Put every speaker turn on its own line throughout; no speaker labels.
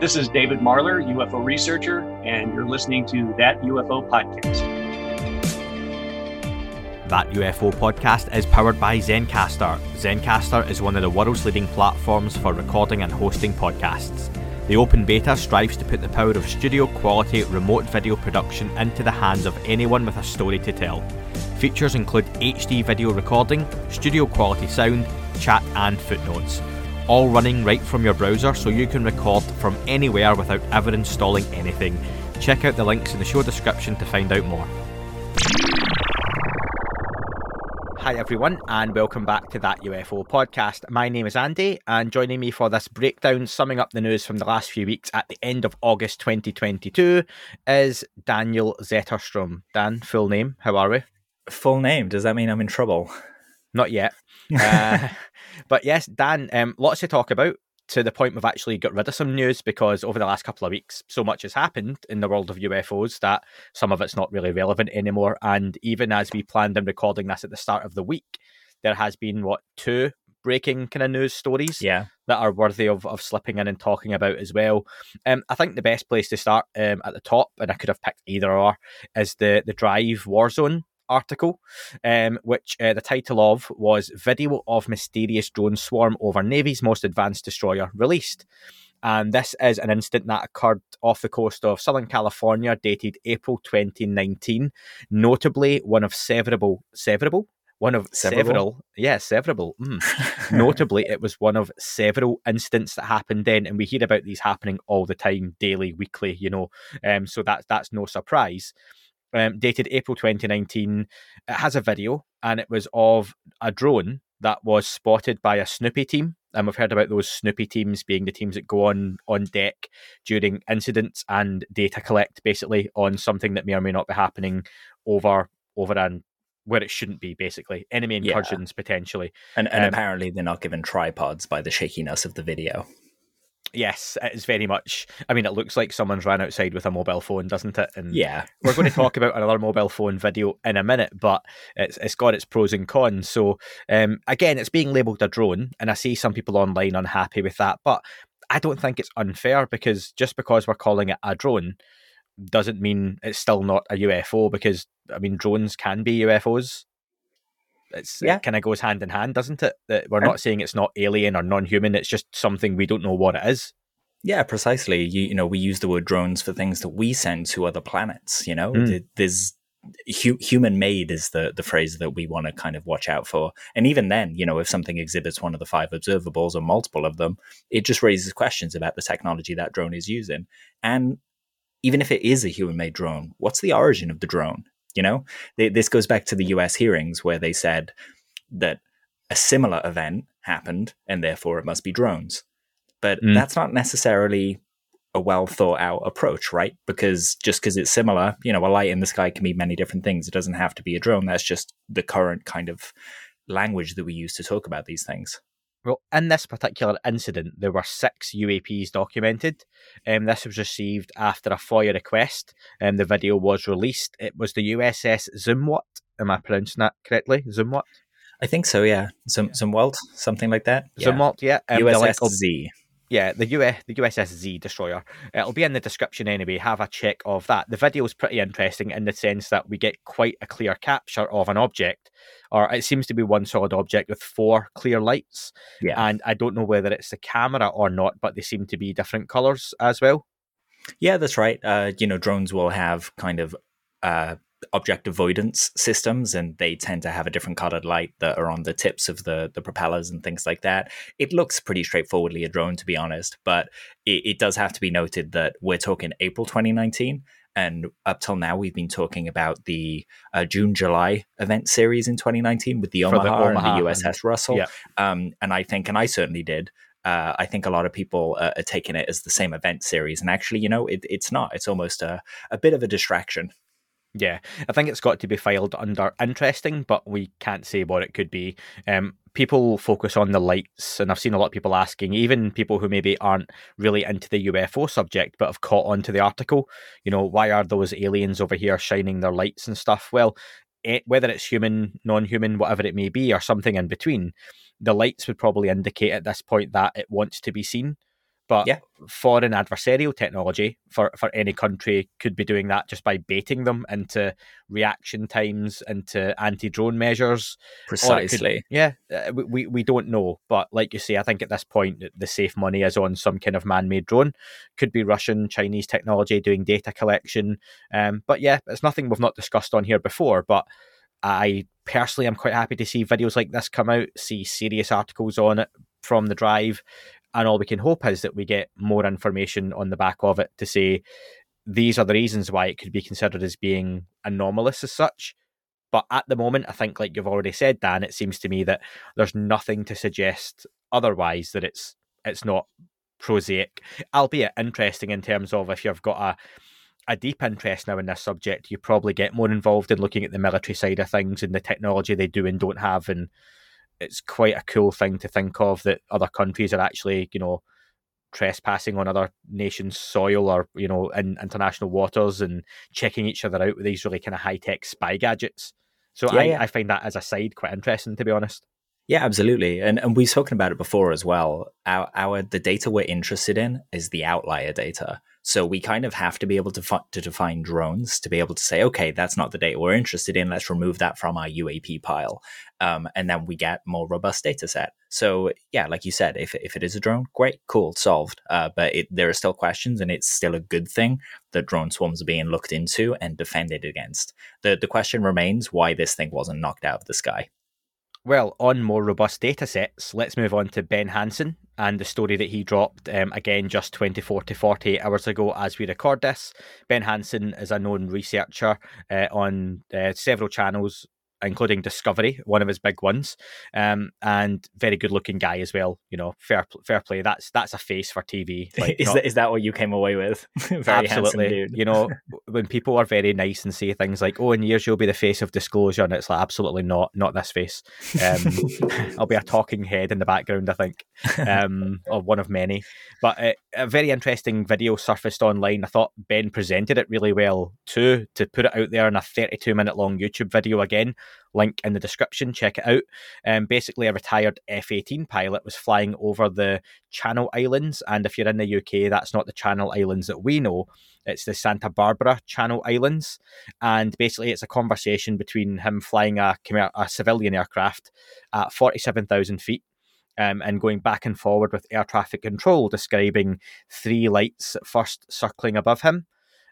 This is David Marler, UFO researcher, and you're listening to That UFO Podcast.
That UFO podcast is powered by Zencastr. Zencastr is one of the world's leading platforms for recording and hosting podcasts. The open beta strives to put the power of studio quality remote video production into the hands of anyone with a story to tell. Features include HD video recording, studio quality sound, chat, and footnotes all running right from your browser so you can record from anywhere without ever installing anything. Check out the links in the show description to find out more. Hi, everyone, and welcome back to that UFO podcast. My name is Andy, and joining me for this breakdown, summing up the news from the last few weeks at the end of August 2022, is Daniel Zetterstrom. Dan, full name, how are we?
Full name, does that mean I'm in trouble?
Not yet. uh, but yes, Dan, um, lots to talk about to the point we've actually got rid of some news because over the last couple of weeks, so much has happened in the world of UFOs that some of it's not really relevant anymore. And even as we planned on recording this at the start of the week, there has been what two breaking kind of news stories
yeah.
that are worthy of, of slipping in and talking about as well. Um, I think the best place to start um, at the top, and I could have picked either or, is the the Drive Warzone article, um, which uh, the title of was Video of Mysterious Drone Swarm Over Navy's Most Advanced Destroyer Released. And this is an incident that occurred off the coast of Southern California, dated April 2019. Notably, one of several, several, one of several, several yeah, several. Mm. Notably, it was one of several incidents that happened then, and we hear about these happening all the time, daily, weekly. You know, um, so that's that's no surprise um, dated April 2019. It has a video, and it was of a drone that was spotted by a SNOOPIE team. And we've heard about those SNOOPIE teams being the teams that go on on deck during incidents and data collect, basically on something that may or may not be happening over over and where it shouldn't be, basically enemy incursions yeah. potentially.
And, and um, apparently, they're not given tripods by the shakiness of the video.
Yes, it is very much. I mean, it looks like someone's ran outside with a mobile phone, doesn't it?
And yeah,
we're going to talk about another mobile phone video in a minute, but it's it's got its pros and cons. So, um, again, it's being labelled a drone, and I see some people online unhappy with that, but I don't think it's unfair because just because we're calling it a drone doesn't mean it's still not a UFO. Because I mean, drones can be UFOs. It's yeah. it kind of goes hand in hand, doesn't it? That we're not saying it's not alien or non-human. It's just something we don't know what it is.
Yeah, precisely. You, you know, we use the word drones for things that we send to other planets. You know, mm. there's hu- human made is the the phrase that we want to kind of watch out for. And even then, you know, if something exhibits one of the five observables or multiple of them, it just raises questions about the technology that drone is using. And even if it is a human made drone, what's the origin of the drone? You know, they, this goes back to the US hearings where they said that a similar event happened and therefore it must be drones. But mm. that's not necessarily a well thought out approach, right? Because just because it's similar, you know, a light in the sky can be many different things. It doesn't have to be a drone. That's just the current kind of language that we use to talk about these things.
Well, in this particular incident, there were six UAPs documented. Um, this was received after a FOIA request. Um, the video was released. It was the USS Zumwalt. Am I pronouncing that correctly? Zumwalt?
I think so, yeah. Zum, Zumwalt, something like that.
Yeah. Zumwalt, yeah.
Um, USS Z
yeah, the US the USS Z destroyer. It'll be in the description anyway. Have a check of that. The video is pretty interesting in the sense that we get quite a clear capture of an object, or it seems to be one solid object with four clear lights.
Yeah,
and I don't know whether it's the camera or not, but they seem to be different colors as well.
Yeah, that's right. Uh, you know, drones will have kind of uh, object avoidance systems and they tend to have a different colored light that are on the tips of the the propellers and things like that it looks pretty straightforwardly a drone to be honest but it, it does have to be noted that we're talking april 2019 and up till now we've been talking about the uh, june july event series in 2019 with the omaha, the omaha and the uss and, russell yeah. um, and i think and i certainly did uh, I think a lot of people uh, are taking it as the same event series, and actually, you know, it, it's not. It's almost a, a bit of a distraction.
Yeah, I think it's got to be filed under interesting, but we can't say what it could be. Um, people focus on the lights, and I've seen a lot of people asking, even people who maybe aren't really into the UFO subject but have caught on to the article, you know, why are those aliens over here shining their lights and stuff? Well, it, whether it's human, non human, whatever it may be, or something in between, the lights would probably indicate at this point that it wants to be seen But
Yeah.
foreign adversarial technology for, for any country could be doing that just by baiting them into reaction times, into anti drone measures. it could-
Precisely.
yeah, uh, we, we don't know, but like you say, I think at this point the safe money is on some kind of man-made drone. Could be Russian, Chinese technology doing data collection. Um, but yeah, it's nothing we've not discussed on here before. But I personally am quite happy to see videos like this come out, see serious articles on it from the drive, and all we can hope is that we get more information on the back of it to say these are the reasons why it could be considered as being anomalous as such. But at the moment, I think, like you've already said, Dan, it seems to me that there's nothing to suggest otherwise that it's it's not prosaic, albeit interesting in terms of if you've got a a deep interest now in this subject, you probably get more involved in looking at the military side of things and the technology they do and don't have, and it's quite a cool thing to think of that other countries are actually, you know, trespassing on other nations' soil or you know in international waters and checking each other out with these really kind of high tech spy gadgets. So
Yeah,
I,
yeah.
I find that as a side quite interesting, to be honest.
Yeah, absolutely. And and we've spoken about it before as well. Our our the data we're interested in is the outlier data. So we kind of have to be able to to define drones to be able to say, okay, that's not the data we're interested in. Let's remove that from our UAP pile, um, and then we get more robust data set. So yeah, like you said, if if it is a drone, great, cool, solved. Uh, but it, there are still questions, and it's still a good thing that drone swarms are being looked into and defended against. the The question remains why this thing wasn't knocked out of the sky.
Well, on more robust data sets, let's move on to Ben Hansen and the story that he dropped um, again just 24 to 48 hours ago as we record this. Ben Hansen is a known researcher uh, on uh, several channels, including Discovery, one of his big ones, um, and very good looking guy as well. You know, fair fair play. That's that's a face for TV. Like,
is
not-
that is that what you came away with? Very
Absolutely. You know, when people are very nice and say things like, "Oh, in years you'll be the face of disclosure," and it's like, absolutely not, not this face. Um, I'll be a talking head in the background, I think, um, or one of many. But uh, a very interesting video surfaced online. I thought Ben presented it really well too. To put it out there in a 32 minute long YouTube video again, link in the description. Check it out. Um, basically, a retired F 18 pilot was flying over the Channel Islands. And if you're in the UK, that's not the Channel Islands that we know, it's the Santa Barbara Channel Islands. And basically, it's a conversation between him flying a, a civilian aircraft at 47,000 feet. Um, and going back and forward with air traffic control, describing three lights at first circling above him.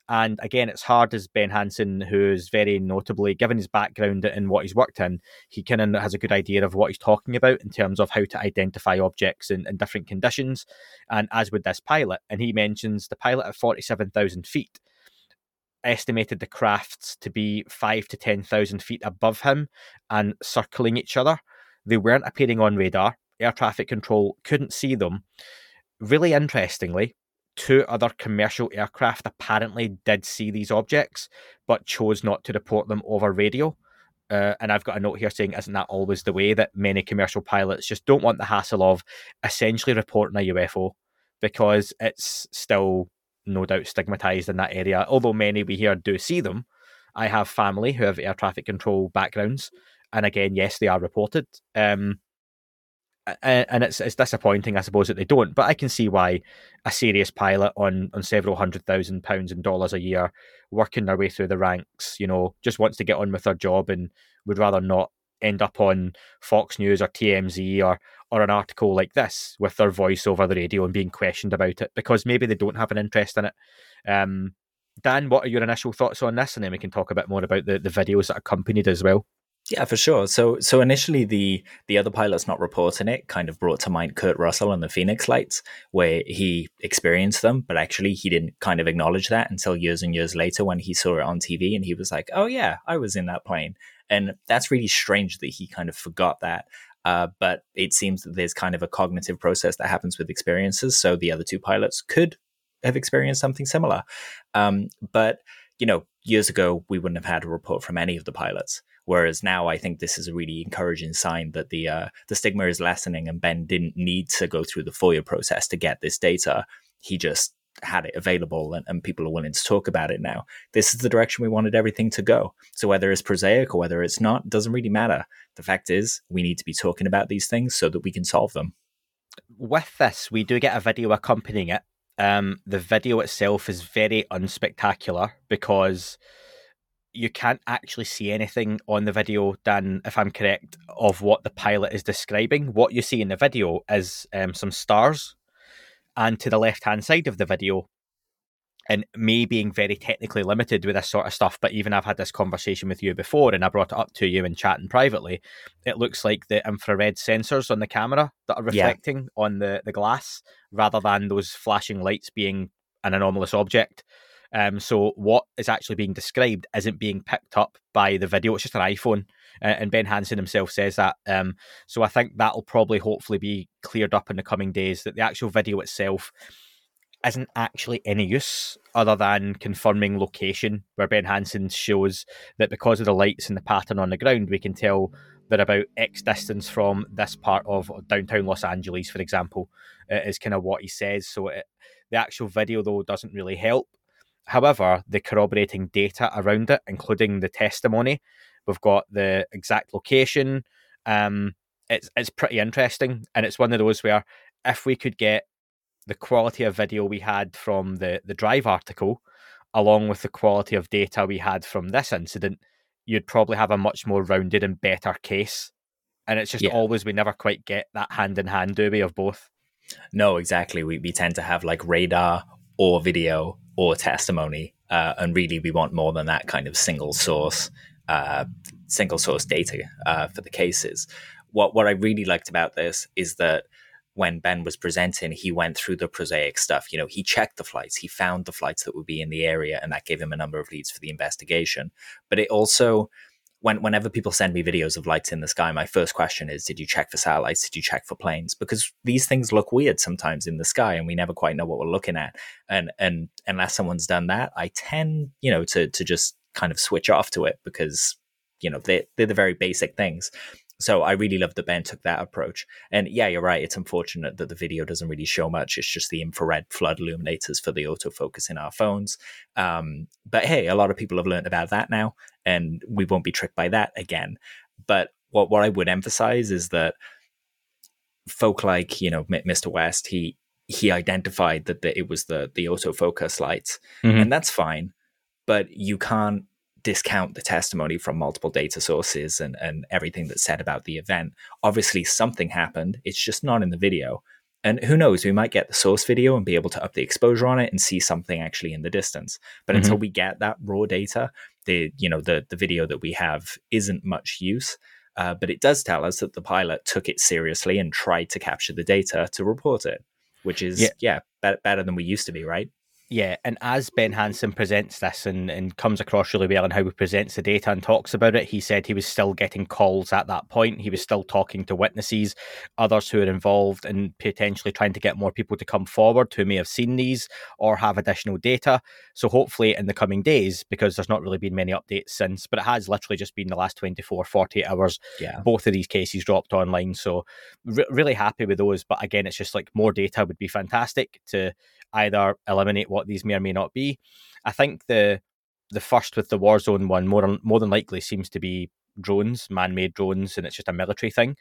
And again, it's hard as Ben Hansen, who's very notably, given his background and what he's worked in, he kind of has a good idea of what he's talking about in terms of how to identify objects in, in different conditions. And as with this pilot, and he mentions the pilot at 47,000 feet estimated the crafts to be five to 10,000 feet above him and circling each other. They weren't appearing on radar. Air traffic control couldn't see them. Really interestingly, two other commercial aircraft apparently did see these objects, but chose not to report them over radio. Uh, and I've got a note here saying, isn't that always the way that many commercial pilots just don't want the hassle of essentially reporting a UFO because it's still no doubt stigmatized in that area. Although many we here do see them, I have family who have air traffic control backgrounds, and again, yes, they are reported. Um, and it's it's disappointing, I suppose, that they don't. But I can see why a serious pilot on on several hundred thousand pounds and dollars a year, working their way through the ranks, you know, just wants to get on with their job and would rather not end up on Fox News or TMZ or or an article like this with their voice over the radio and being questioned about it because maybe they don't have an interest in it. Um, Dan, what are your initial thoughts on this? And then we can talk a bit more about the, the videos that accompanied as well.
Yeah, for sure. So so initially the the other pilots not reporting it kind of brought to mind Kurt Russell and the Phoenix Lights, where he experienced them, but actually he didn't kind of acknowledge that until years and years later when he saw it on TV and he was like, Oh yeah, I was in that plane. And that's really strange that he kind of forgot that. Uh, but it seems that there's kind of a cognitive process that happens with experiences. So the other two pilots could have experienced something similar. Um, but, you know, years ago, we wouldn't have had a report from any of the pilots. Whereas now, I think this is a really encouraging sign that the uh, the stigma is lessening, and Ben didn't need to go through the FOIA process to get this data. He just had it available, and, and people are willing to talk about it now. This is the direction we wanted everything to go. So whether it's prosaic or whether it's not, doesn't really matter. The fact is, we need to be talking about these things so that we can solve them.
with this, we do get a video accompanying it. Um, the video itself is very unspectacular because you can't actually see anything on the video, Dan, if I'm correct, of what the pilot is describing. What you see in the video is um, some stars, and to the left hand side of the video, and me being very technically limited with this sort of stuff, but even I've had this conversation with you before and I brought it up to you in chatting privately, it looks like the infrared sensors on the camera that are reflecting yeah. on the, the glass rather than those flashing lights being an anomalous object. Um, so what is actually being described isn't being picked up by the video. It's just an iPhone, uh, and Ben Hansen himself says that. Um, so I think that'll probably hopefully be cleared up in the coming days. That the actual video itself isn't actually any use other than confirming location. Where Ben Hansen shows that because of the lights and the pattern on the ground, we can tell they're about X distance from this part of downtown Los Angeles, for example, uh, is kind of what he says. So it, the actual video though doesn't really help However, the corroborating data around it, including the testimony, we've got the exact location. Um, it's it's pretty interesting, and it's one of those where if we could get the quality of video we had from the the drive article, along with the quality of data we had from this incident, you'd probably have a much more rounded and better case. And it's just yeah. always we never quite get that hand in hand, do we, of both?
No, exactly. We we tend to have like radar or video or testimony. Uh, and really, we want more than that kind of single source, uh, single source data uh, for the cases. What what I really liked about this is that when Ben was presenting, he went through the prosaic stuff. You know, he checked the flights, he found the flights that would be in the area, and that gave him a number of leads for the investigation. But it also when whenever people send me videos of lights in the sky, my first question is, did you check for satellites? Did you check for planes? Because these things look weird sometimes in the sky, and we never quite know what we're looking at. And and unless someone's done that, I tend, you know, to to just kind of switch off to it because you know they they're the very basic things. So I really love that Ben took that approach. And yeah, you're right. It's unfortunate that the video doesn't really show much. It's just the infrared flood illuminators for the autofocus in our phones. Um, but hey, a lot of people have learned about that now, and we won't be tricked by that again. But what what I would emphasize is that folk like you know Mr. West, he he identified that the, it was the the autofocus lights, mm-hmm. and that's fine. But you can't discount the testimony from multiple data sources and, and everything that's said about the event. Obviously, something happened. It's just not in the video. And who knows, we might get the source video and be able to up the exposure on it and see something actually in the distance. But mm-hmm. until we get that raw data, the you know the the video that we have isn't much use. Uh, but it does tell us that the pilot took it seriously and tried to capture the data to report it, which is yeah, yeah better, better than we used to be, right?
Yeah, and as Ben Hansen presents this and, and comes across really well in how he presents the data and talks about it, he said he was still getting calls at that point. He was still talking to witnesses, others who are involved, and potentially trying to get more people to come forward who may have seen these or have additional data. So hopefully in the coming days, because there's not really been many updates since, but it has literally just been the last 24, 48 hours.
Yeah.
Both of these cases dropped online. So re- really happy with those. But again, it's just like more data would be fantastic to either eliminate what these may or may not be. I think the the first with the Warzone one more more than likely seems to be drones, man-made drones, and it's just a military thing.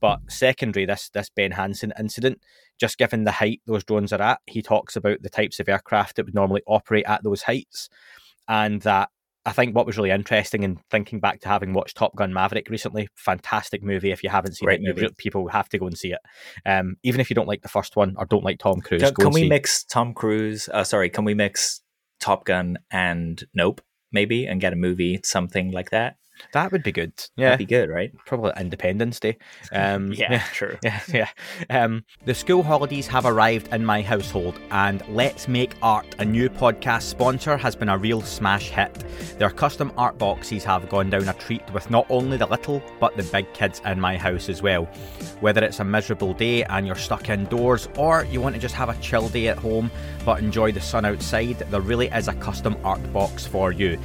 But secondary, this this Ben Hansen incident, just given the height those drones are at, he talks about the types of aircraft that would normally operate at those heights, and that I think what was really interesting and thinking back to having watched Top Gun Maverick recently, fantastic movie. If you haven't seen Great it, movie. people have to go and see it. Um, even if you don't like the first one or don't like Tom Cruise,
can, can we mix Tom Cruise? Uh, sorry, can we mix Top Gun and Nope maybe and get a movie something like that?
That would be good. Yeah,
That'd be good, right?
Probably Independence Day. Um,
yeah, yeah, true.
Yeah, yeah. Um, the school holidays have arrived in my household, and Let's Make Art, a new podcast sponsor, has been a real smash hit. Their custom art boxes have gone down a treat with not only the little but the big kids in my house as well. Whether it's a miserable day and you're stuck indoors, or you want to just have a chill day at home but enjoy the sun outside, there really is a custom art box for you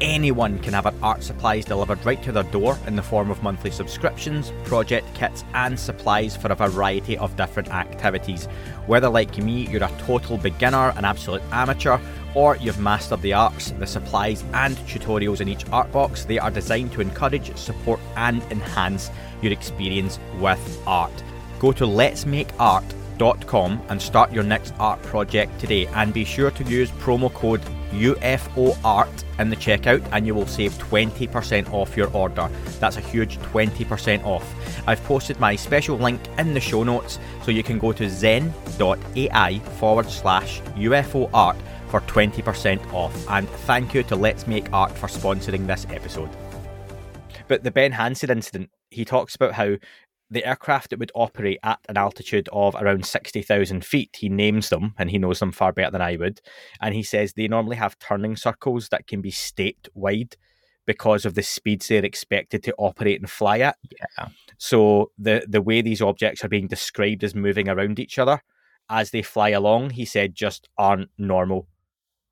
anyone can have art supplies delivered right to their door in the form of monthly subscriptions, project kits, and supplies for a variety of different activities. Whether, like me, you're a total beginner, an absolute amateur, or you've mastered the arts, the supplies and tutorials in each art box, they are designed to encourage, support, and enhance your experience with art. Go to letsmakeart.com and start your next art project today. And be sure to use promo code UFOART in the checkout and you will save 20% off your order. That's a huge 20% off. I've posted my special link in the show notes so you can go to zen.ai forward slash UFO art for 20% off. And thank you to Let's Make Art for sponsoring this episode. But the Ben Hansen incident, he talks about how the aircraft that would operate at an altitude of around 60,000 feet, he names them and he knows them far better than I would. And he says they normally have turning circles that can be state wide because of the speeds they're expected to operate and fly at.
Yeah.
So the the way these objects are being described as moving around each other as they fly along, he said, just aren't normal.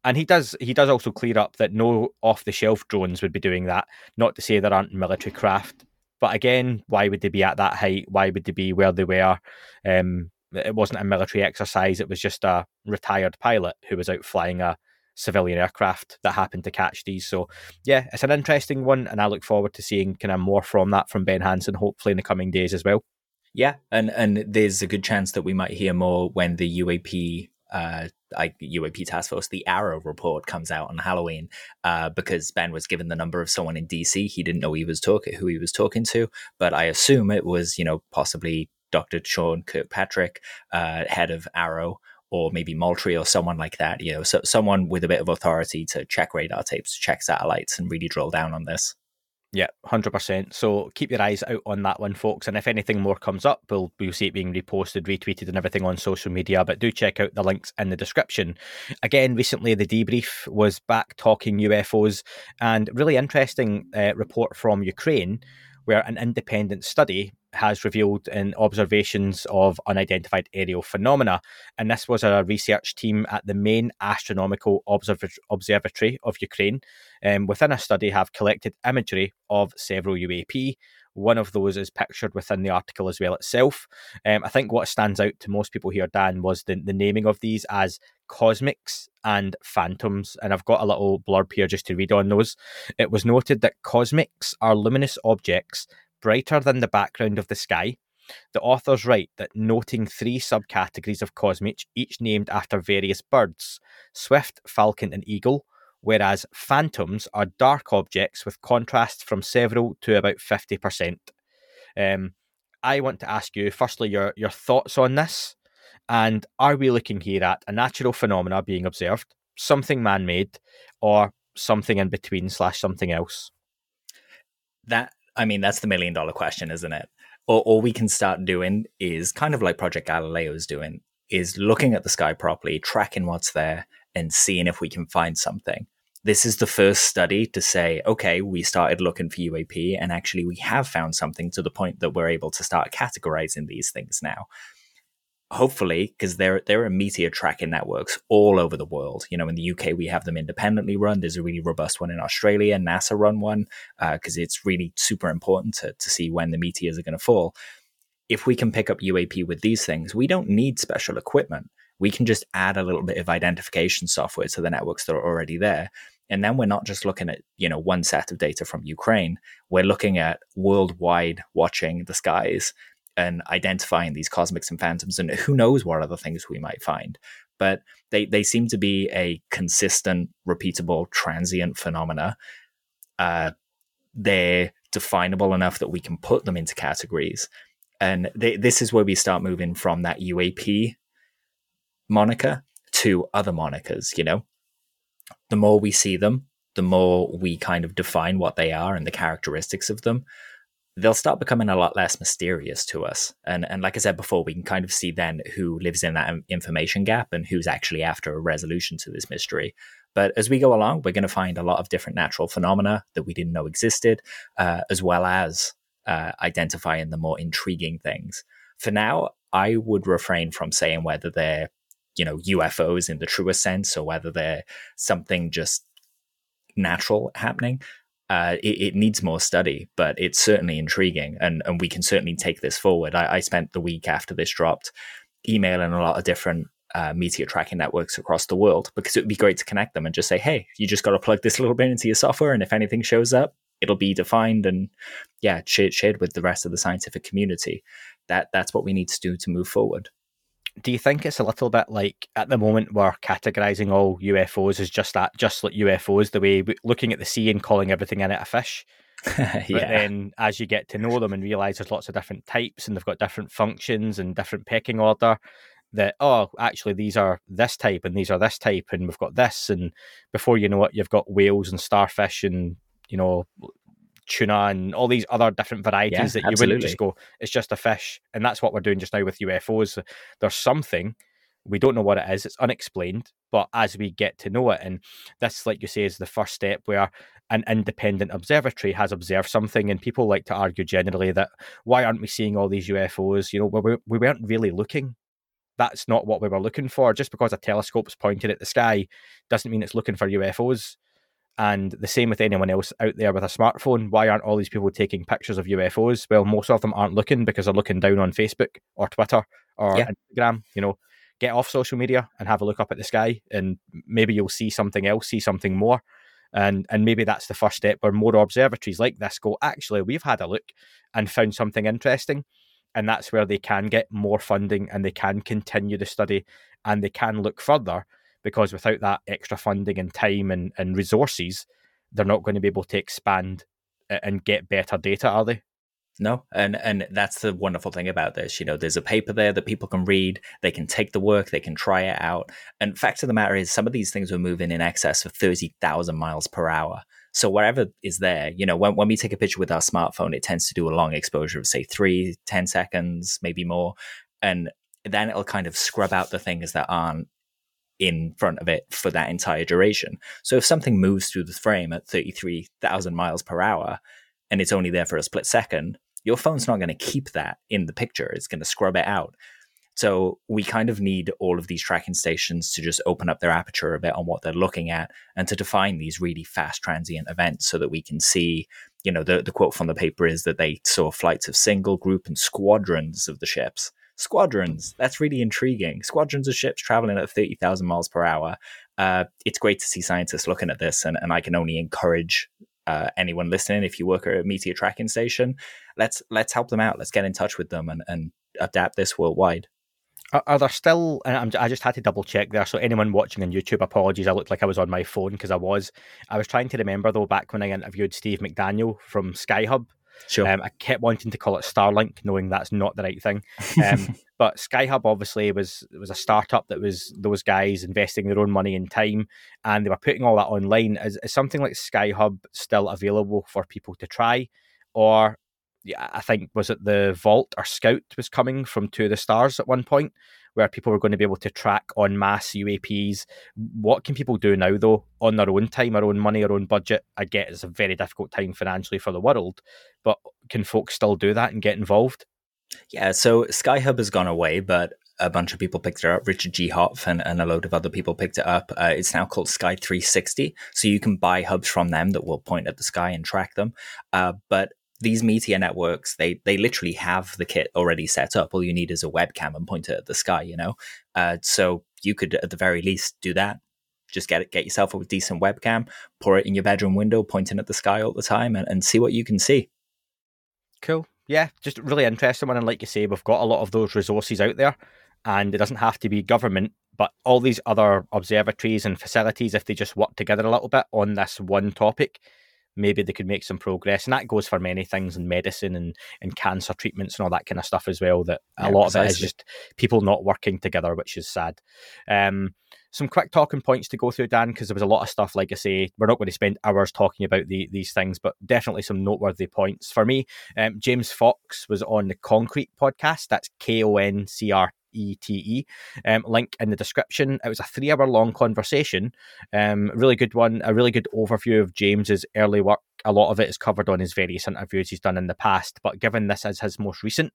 And he does he does also clear up that no off the shelf drones would be doing that. Not to say there aren't military craft, but again, why would they be at that height? Why would they be where they were? Um, it wasn't a military exercise. It was just a retired pilot who was out flying a civilian aircraft that happened to catch these. So yeah, it's an interesting one, and I look forward to seeing kind of more from that from Ben Hansen, hopefully in the coming days as well.
Yeah, and and there's a good chance that we might hear more when the UAP uh, I, UAP Task Force, the AARO report comes out on Halloween uh, because Ben was given the number of someone in DC. He didn't know he was talking who he was talking to, but I assume it was you know possibly Dr. Sean Kirkpatrick, uh, head of AARO. or maybe Moultrie or someone like that. You know, so someone with a bit of authority to check radar tapes, check satellites, and really drill down on this.
Yeah, hundred percent. So keep your eyes out on that one, folks. And if anything more comes up, we'll we'll see it being reposted, retweeted, and everything on social media. But do check out the links in the description. Again, recently the debrief was back talking UFOs, and really interesting uh, report from Ukraine, where an independent study has revealed in observations of unidentified aerial phenomena. And this was a research team at the main astronomical observ- observatory of Ukraine. Um, within a study, have collected imagery of several UAP. One of those is pictured within the article as well itself. Um, I think what stands out to most people here, Dan, was the, the naming of these as cosmics and phantoms. And I've got a little blurb here just to read on those. It was noted that cosmics are luminous objects brighter than the background of the sky. The authors write that noting three subcategories of cosmic, each named after various birds swift, falcon, and eagle, whereas phantoms are dark objects with contrast from several to about 50%. Um, I want to ask you, firstly, your, your thoughts on this. And are we looking here at a natural phenomena being observed, something man made, or something in between slash something else?
That I mean, that's the million dollar question, isn't it? Or all we can start doing is kind of like Project Galileo is doing, is looking at the sky properly, tracking what's there, and seeing if we can find something. This is the first study to say, okay, we started looking for UAP, and actually we have found something to the point that we're able to start categorizing these things now hopefully, because there there are meteor tracking networks all over the world. You know, in the UK we have them independently run. There's a really robust one in Australia. NASA run one because uh, it's really super important to to see when the meteors are going to fall. If we can pick up UAP with these things, we don't need special equipment. We can just add a little bit of identification software to the networks that are already there. And then we're not just looking at, you know, one set of data from Ukraine. We're looking at worldwide watching the skies and identifying these cosmics and phantoms and who knows what other things we might find. But they they seem to be a consistent repeatable transient phenomena. Uh, they're definable enough that we can put them into categories. And they, this is where we start moving from that uap moniker to other monikers you know? The more we see them the more we kind of define what they are and the characteristics of them they'll start becoming a lot less mysterious to us. And and like I said before, we can kind of see then who lives in that information gap and who's actually after a resolution to this mystery. But as we go along, we're going to find a lot of different natural phenomena that we didn't know existed, uh, as well as uh, identifying the more intriguing things. For now, I would refrain from saying whether they're, you know, UFOs in the truest sense or whether they're something just natural happening uh, it, it, needs more study, but it's certainly intriguing, and and we can certainly take this forward. I, I spent the week after this dropped emailing a lot of different uh, meteor tracking networks across the world because it would be great to connect them and just say, hey, you just got to plug this little bit into your software, and if anything shows up, it'll be defined and yeah, shared, shared with the rest of the scientific community. that that's what we need to do to move forward.
Do you think it's a little bit like at the moment we're categorizing all UFOs as just that, just like UFOs, the way we, looking at the sea and calling everything in it a fish?
yeah.
But then as you get to know them and realize there's lots of different types and they've got different functions and different pecking order, that oh actually these are this type and these are this type and we've got this and before you know it you've got whales and starfish and you know tuna and all these other different varieties
Yeah,
that you
absolutely.
wouldn't just go it's just a fish and that's what we're doing just now with UFOs there's something we don't know what it is it's unexplained but as we get to know it and this like you say is the first step where an independent observatory has observed something and people like to argue generally that why aren't we seeing all these UFOs you know we, we weren't really looking that's not what we were looking for. Just because a telescope's pointed at the sky doesn't mean it's looking for UFOs. And the same with anyone else out there with a smartphone. Why aren't all these people taking pictures of UFOs? Well, most of them aren't looking because they're looking down on Facebook or Twitter or
Yeah.
Instagram. You know, get off social media and have a look up at the sky, and maybe you'll see something else, see something more. And and maybe that's the first step where more observatories like this go, actually, we've had a look and found something interesting and that's where they can get more funding and they can continue the study and they can look further because without that extra funding and time and, and resources they're not going to be able to expand and get better data are they
No, and and that's the wonderful thing about this. You know, there's a paper there that people can read. They can take the work. They can try it out. And fact of the matter is, some of these things were moving in excess of thirty thousand miles per hour. So wherever is there, you know, when when we take a picture with our smartphone, it tends to do a long exposure of say three, 10 seconds, maybe more, and then it'll kind of scrub out the things that aren't in front of it for that entire duration. So if something moves through the frame at 33,000 miles per hour and it's only there for a split second, your phone's not going to keep that in the picture. It's going to scrub it out. So we kind of need all of these tracking stations to just open up their aperture a bit on what they're looking at and to define these really fast transient events so that we can see, you know, the, the quote from the paper is that they saw flights of single, group, and squadrons of the ships. Squadrons, that's really intriguing. Squadrons of ships traveling at 30,000 miles per hour. Uh, it's great to see scientists looking at this, and, and I can only encourage uh, anyone listening, if you work at a meteor tracking station, let's let's help them out. Let's get in touch with them and, and adapt this worldwide.
Are, are there still? I just had to double check there. So anyone watching on YouTube, apologies. I looked like I was on my phone because I was. I was trying to remember though back when I interviewed Steve McDaniel from SkyHub.
Sure.
Um, I kept wanting to call it Starlink, knowing that's not the right thing. Um, but SkyHub obviously was was a startup that was those guys investing their own money and time, and they were putting all that online. Is, is something like SkyHub still available for people to try, or yeah, I think was it the Vault or Scout was coming from two of the Stars at one point, where people were going to be able to track on mass UAPs. What can people do now though, on their own time, their own money, their own budget? I get it's a very difficult time financially for the world, but can folks still do that and get involved?
Yeah, so SkyHub has gone away, but a bunch of people picked it up. Richard G. Hopf and, and a load of other people picked it up. Uh, it's now called Sky 360. So you can buy hubs from them that will point at the sky and track them. Uh, but these meteor networks, they they literally have the kit already set up. All you need is a webcam and point it at the sky, you know? Uh, so you could, at the very least, do that. Just get it, get yourself a decent webcam, pour it in your bedroom window, pointing at the sky all the time, and, and see what you can see.
Cool. Yeah, just really interesting one. And like you say, we've got a lot of those resources out there, and it doesn't have to be government, but all these other observatories and facilities, if they just work together a little bit on this one topic, maybe they could make some progress. And that goes for many things in medicine and, and cancer treatments and all that kind of stuff as well. That a
Yeah,
lot of it is just people not working together, which is sad. Um, some quick talking points to go through, Dan, because there was a lot of stuff. Like I say, we're not going to spend hours talking about the, these things, but definitely some noteworthy points for me. Um, James Fox was on the Concrete podcast. That's K O N C R E T E. Um, link in the description. It was a three hour long conversation. Um, really good one. A really good overview of James's early work. A lot of it is covered on his various interviews he's done in the past, but given this is his most recent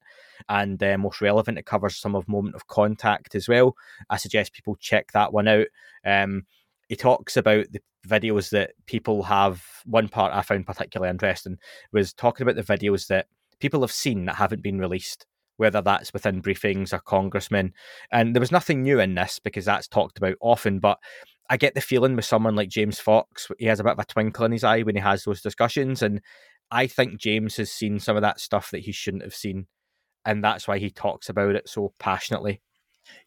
and uh, most relevant, it covers some of Moment of Contact as well. I suggest people check that one out. Um, he talks about the videos that people have. One part I found particularly interesting was talking about the videos that people have seen that haven't been released, whether that's within briefings or congressmen. And there was nothing new in this because that's talked about often, but I get the feeling with someone like James Fox, he has a bit of a twinkle in his eye when he has those discussions. And I think James has seen some of that stuff that he shouldn't have seen. and that's why he talks about it so passionately.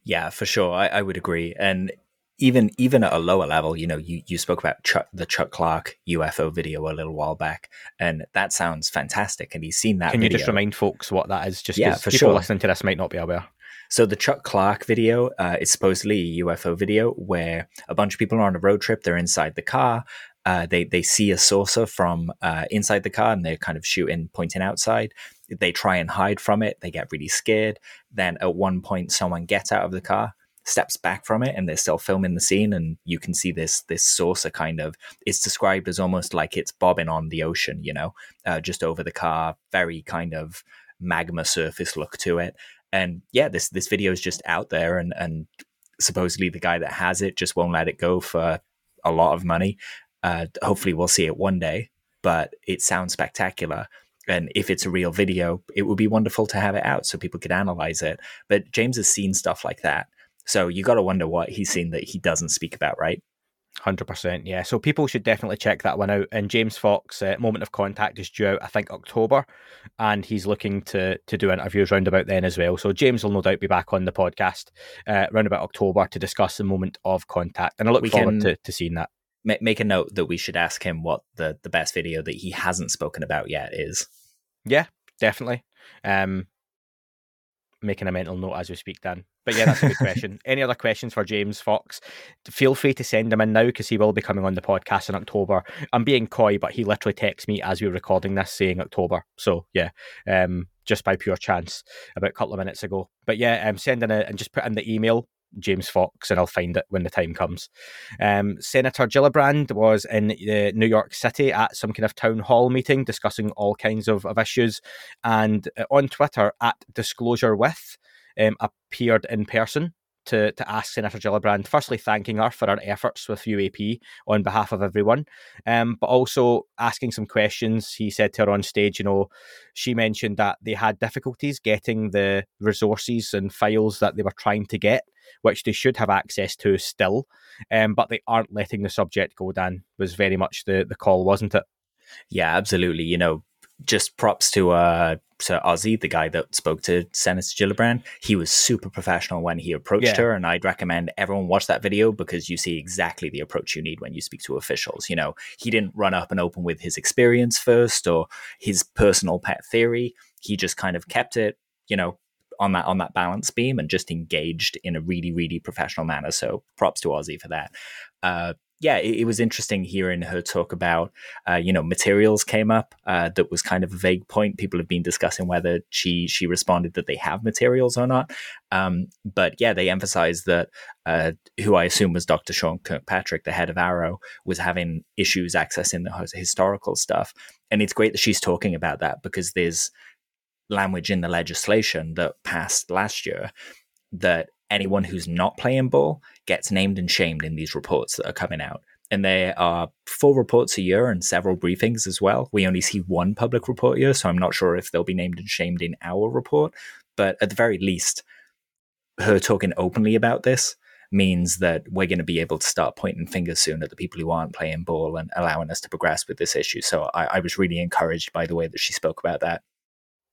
Yeah, for sure. I, I would agree. And even even at a lower level, you know, you, you spoke about Chuck, the Chuck Clark UFO video a little while back, and that sounds fantastic. And he's seen that.
Can
video.
you just remind folks what that is? Just
yeah,
for
people
sure. listening to this might not be aware.
So the Chuck Clark video uh, is supposedly a UFO video where a bunch of people are on a road trip. They're inside the car. Uh, they they see a saucer from uh, inside the car and they're kind of shooting, pointing outside. They try and hide from it. They get really scared. Then at one point, someone gets out of the car, steps back from it, and they're still filming the scene. And you can see this this saucer kind of. It's described as almost like it's bobbing on the ocean, you know, uh, just over the car. Very kind of magma surface look to it. And yeah, this this video is just out there, and and supposedly the guy that has it just won't let it go for a lot of money. Uh, hopefully, we'll see it one day, but it sounds spectacular. And if it's a real video, it would be wonderful to have it out so people could analyze it. But James has seen stuff like that. So you got to wonder what he's seen that he doesn't speak about, right?
Hundred percent, yeah. So people should definitely check that one out. And James Fox, uh, Moment of Contact is due out, I think, October, and he's looking to to do interviews round about then as well. So James will no doubt be back on the podcast uh, round about October to discuss the Moment of Contact, and I look we forward to, to seeing that
make a note that we should ask him what the the best video that he hasn't spoken about yet is.
Yeah, definitely. Um, making a mental note as we speak, Dan. But yeah, that's a good question. Any other questions for James Fox? Feel free to send them in now because he will be coming on the podcast in October. I'm being coy, but he literally texts me as we are recording this saying October. So yeah, um, just by pure chance about a couple of minutes ago. But yeah, um, send in a, and just put in the email James Fox, and I'll find it when the time comes. Um, Senator Gillibrand was in uh, New York City at some kind of town hall meeting discussing all kinds of, of issues, and uh, on Twitter at Disclosure With um, appeared in person to, to ask Senator Gillibrand, firstly, thanking her for her efforts with UAP on behalf of everyone, um, but also asking some questions. He said to her on stage, you know, she mentioned that they had difficulties getting the resources and files that they were trying to get, which they should have access to still, um, but they aren't letting the subject go, Dan, was very much the, the call, wasn't it?
Yeah, absolutely. You know, just props to uh to Ozzy, the guy that spoke to Senator Gillibrand. He was super professional when he approached yeah. her, and I'd recommend everyone watch that video because you see exactly the approach you need when you speak to officials. You know, he didn't run up and open with his experience first or his personal pet theory. He just kind of kept it, you know, on that on that balance beam and just engaged in a really really professional manner. So props to Ozzy for that. Uh, yeah, it, it, was interesting hearing her talk about, uh, you know, materials came up. Uh, that was kind of a vague point. People have been discussing whether she she responded that they have materials or not. Um, but yeah, they emphasized that uh, who I assume was Dr. Sean Kirkpatrick, the head of AARO, was having issues accessing the historical stuff. And it's great that she's talking about that because there's language in the legislation that passed last year that anyone who's not playing ball gets named and shamed in these reports that are coming out. And there are four reports a year and several briefings as well. We only see one public report year, so I'm not sure if they'll be named and shamed in our report. But at the very least, her talking openly about this means that we're going to be able to start pointing fingers soon at the people who aren't playing ball and allowing us to progress with this issue. So I, I was really encouraged by the way that she spoke about that.